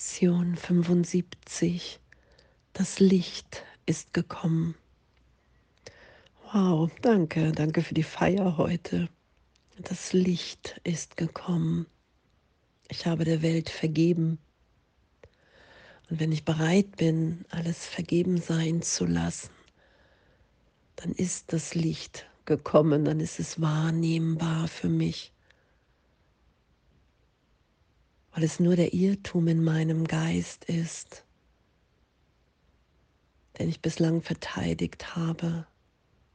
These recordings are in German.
Lektion 75. Das Licht ist gekommen. Wow, danke, danke für die Feier heute. Das Licht ist gekommen. Ich habe der Welt vergeben. Und wenn ich bereit bin, alles vergeben sein zu lassen, dann ist das Licht gekommen, dann ist es wahrnehmbar für mich weil es nur der Irrtum in meinem Geist ist, den ich bislang verteidigt habe,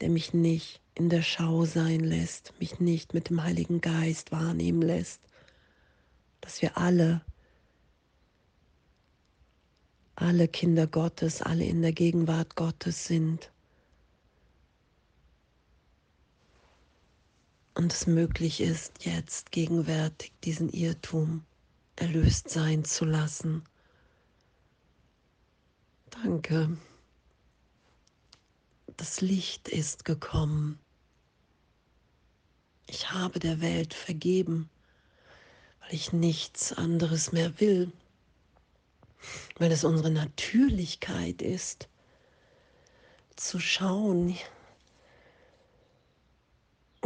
der mich nicht in der Schau sein lässt, mich nicht mit dem Heiligen Geist wahrnehmen lässt, dass wir alle, alle Kinder Gottes, alle in der Gegenwart Gottes sind. Und es möglich ist, jetzt gegenwärtig diesen Irrtum erlöst sein zu lassen. Danke. Das Licht ist gekommen. Ich habe der Welt vergeben, weil ich nichts anderes mehr will, weil es unsere Natürlichkeit ist, zu schauen,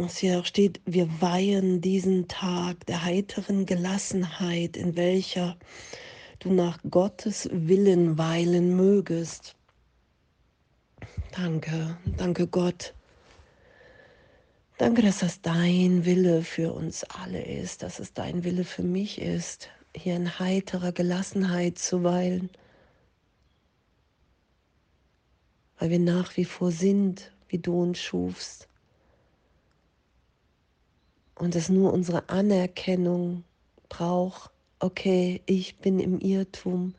was hier auch steht, wir weihen diesen Tag der heiteren Gelassenheit, in welcher du nach Gottes Willen weilen mögest. Danke, danke Gott. Danke, dass das dein Wille für uns alle ist, dass es dein Wille für mich ist, hier in heiterer Gelassenheit zu weilen, weil wir nach wie vor sind, wie du uns schufst und es nur unsere Anerkennung braucht, okay, ich bin im Irrtum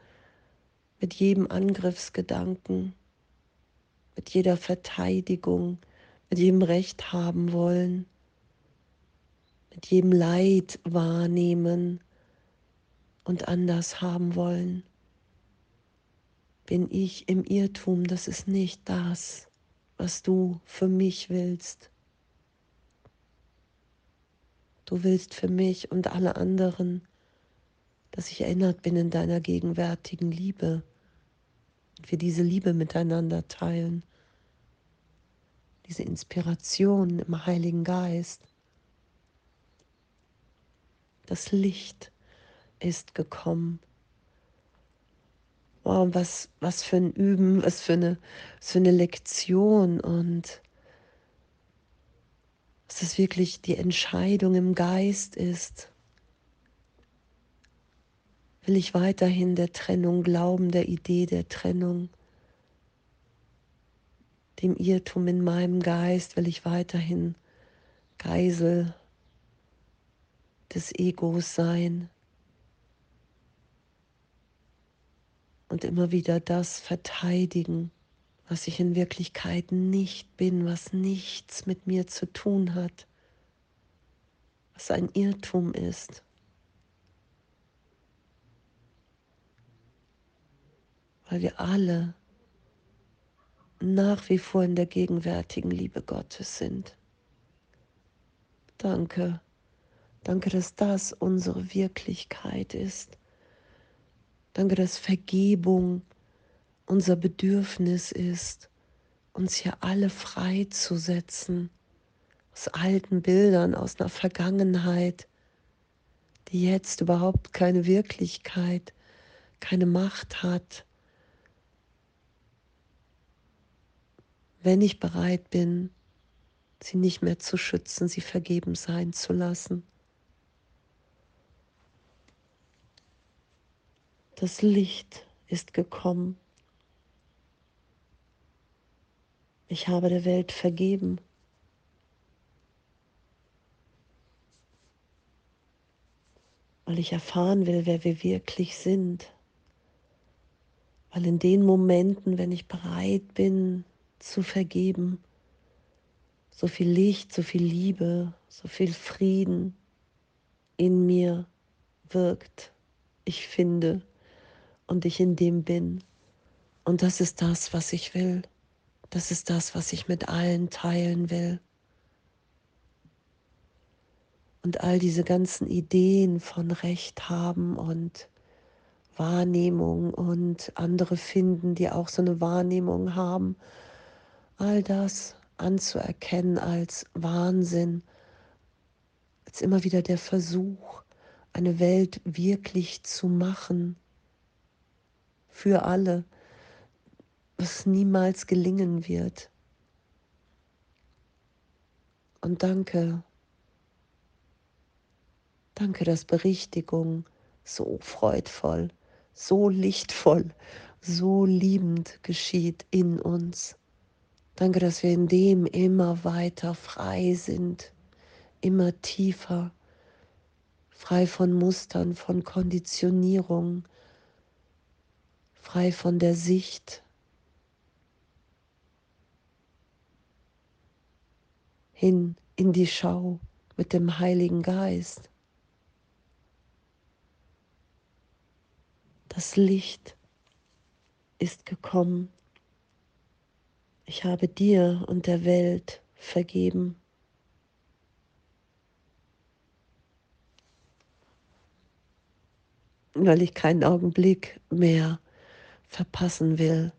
mit jedem Angriffsgedanken, mit jeder Verteidigung, mit jedem Recht haben wollen, mit jedem Leid wahrnehmen und anders haben wollen. Bin ich im Irrtum, das ist nicht das, was du für mich willst. Du willst für mich und alle anderen, dass ich erinnert bin in deiner gegenwärtigen Liebe und wir diese Liebe miteinander teilen, diese Inspiration im Heiligen Geist. Das Licht ist gekommen. Wow, was, was für ein Üben, was für eine, was für eine Lektion und es wirklich die Entscheidung im Geist ist. Will ich weiterhin der Trennung glauben, der Idee der Trennung, dem Irrtum in meinem Geist, will ich weiterhin Geisel des Egos sein und immer wieder das verteidigen was ich in Wirklichkeit nicht bin, was nichts mit mir zu tun hat, was ein Irrtum ist. Weil wir alle nach wie vor in der gegenwärtigen Liebe Gottes sind. Danke, danke, dass das unsere Wirklichkeit ist. Danke, dass Vergebung unser Bedürfnis ist, uns hier alle freizusetzen aus alten Bildern, aus einer Vergangenheit, die jetzt überhaupt keine Wirklichkeit, keine Macht hat. Wenn ich bereit bin, sie nicht mehr zu schützen, sie vergeben sein zu lassen. Das Licht ist gekommen. Ich habe der Welt vergeben. Weil ich erfahren will, wer wir wirklich sind. Weil in den Momenten, wenn ich bereit bin zu vergeben, so viel Licht, so viel Liebe, so viel Frieden in mir wirkt, ich finde und ich in dem bin. Und das ist das, was ich will. Das ist das, was ich mit allen teilen will. Und all diese ganzen Ideen von Recht haben und Wahrnehmung und andere finden, die auch so eine Wahrnehmung haben. All das anzuerkennen als Wahnsinn, als immer wieder der Versuch, eine Welt wirklich zu machen für alle, was niemals gelingen wird. Und danke, danke, dass Berichtigung so freudvoll, so lichtvoll, so liebend geschieht in uns. Danke, dass wir in dem immer weiter frei sind, immer tiefer, frei von Mustern, von Konditionierung, frei von der Sicht hin in die Schau mit dem Heiligen Geist. Das Licht ist gekommen. Ich habe dir und der Welt vergeben. Weil ich keinen Augenblick mehr verpassen will,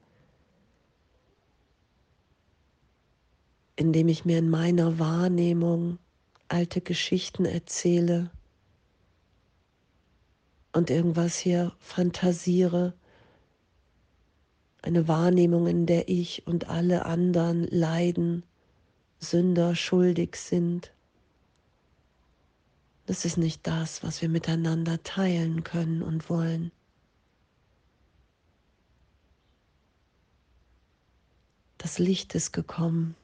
indem ich mir in meiner Wahrnehmung alte Geschichten erzähle und irgendwas hier fantasiere, eine Wahrnehmung, in der ich und alle anderen leiden, Sünder schuldig sind. Das ist nicht das, was wir miteinander teilen können und wollen. Das Licht ist gekommen.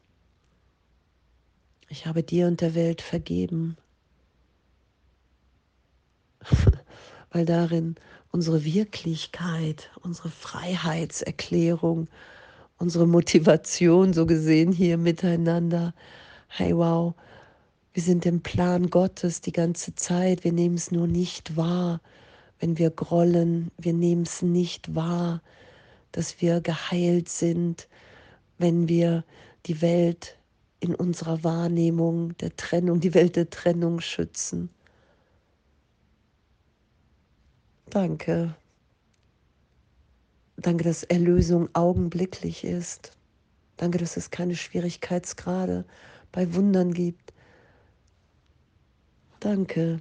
Ich habe dir und der Welt vergeben, weil darin unsere Wirklichkeit, unsere Freiheitserklärung, unsere Motivation so gesehen hier miteinander, hey wow, wir sind im Plan Gottes die ganze Zeit, wir nehmen es nur nicht wahr, wenn wir grollen, wir nehmen es nicht wahr, dass wir geheilt sind, wenn wir die Welt in unserer Wahrnehmung der Trennung, die Welt der Trennung schützen. Danke. Danke, dass Erlösung augenblicklich ist. Danke, dass es keine Schwierigkeitsgrade bei Wundern gibt. Danke,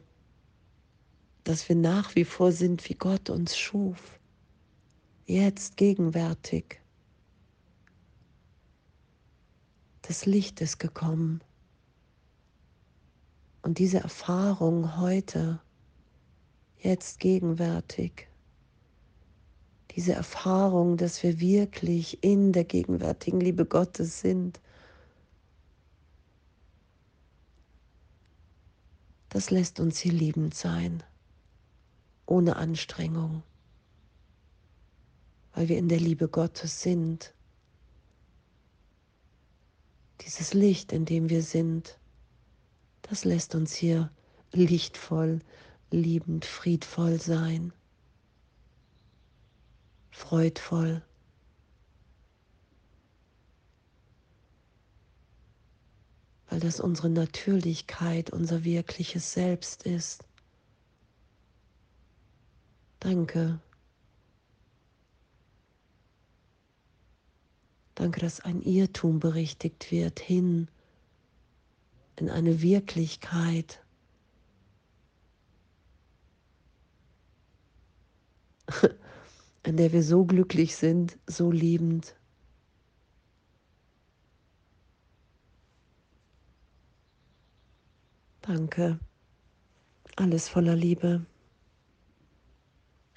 dass wir nach wie vor sind, wie Gott uns schuf. Jetzt gegenwärtig. Das Licht ist gekommen. Und diese Erfahrung heute, jetzt gegenwärtig, diese Erfahrung, dass wir wirklich in der gegenwärtigen Liebe Gottes sind, das lässt uns hier liebend sein, ohne Anstrengung, weil wir in der Liebe Gottes sind dieses Licht, in dem wir sind, das lässt uns hier lichtvoll, liebend, friedvoll sein, freudvoll. weil das unsere Natürlichkeit, unser wirkliches Selbst ist. Danke. Danke, dass ein Irrtum berichtigt wird hin in eine Wirklichkeit, in der wir so glücklich sind, so liebend. Danke. Alles voller Liebe.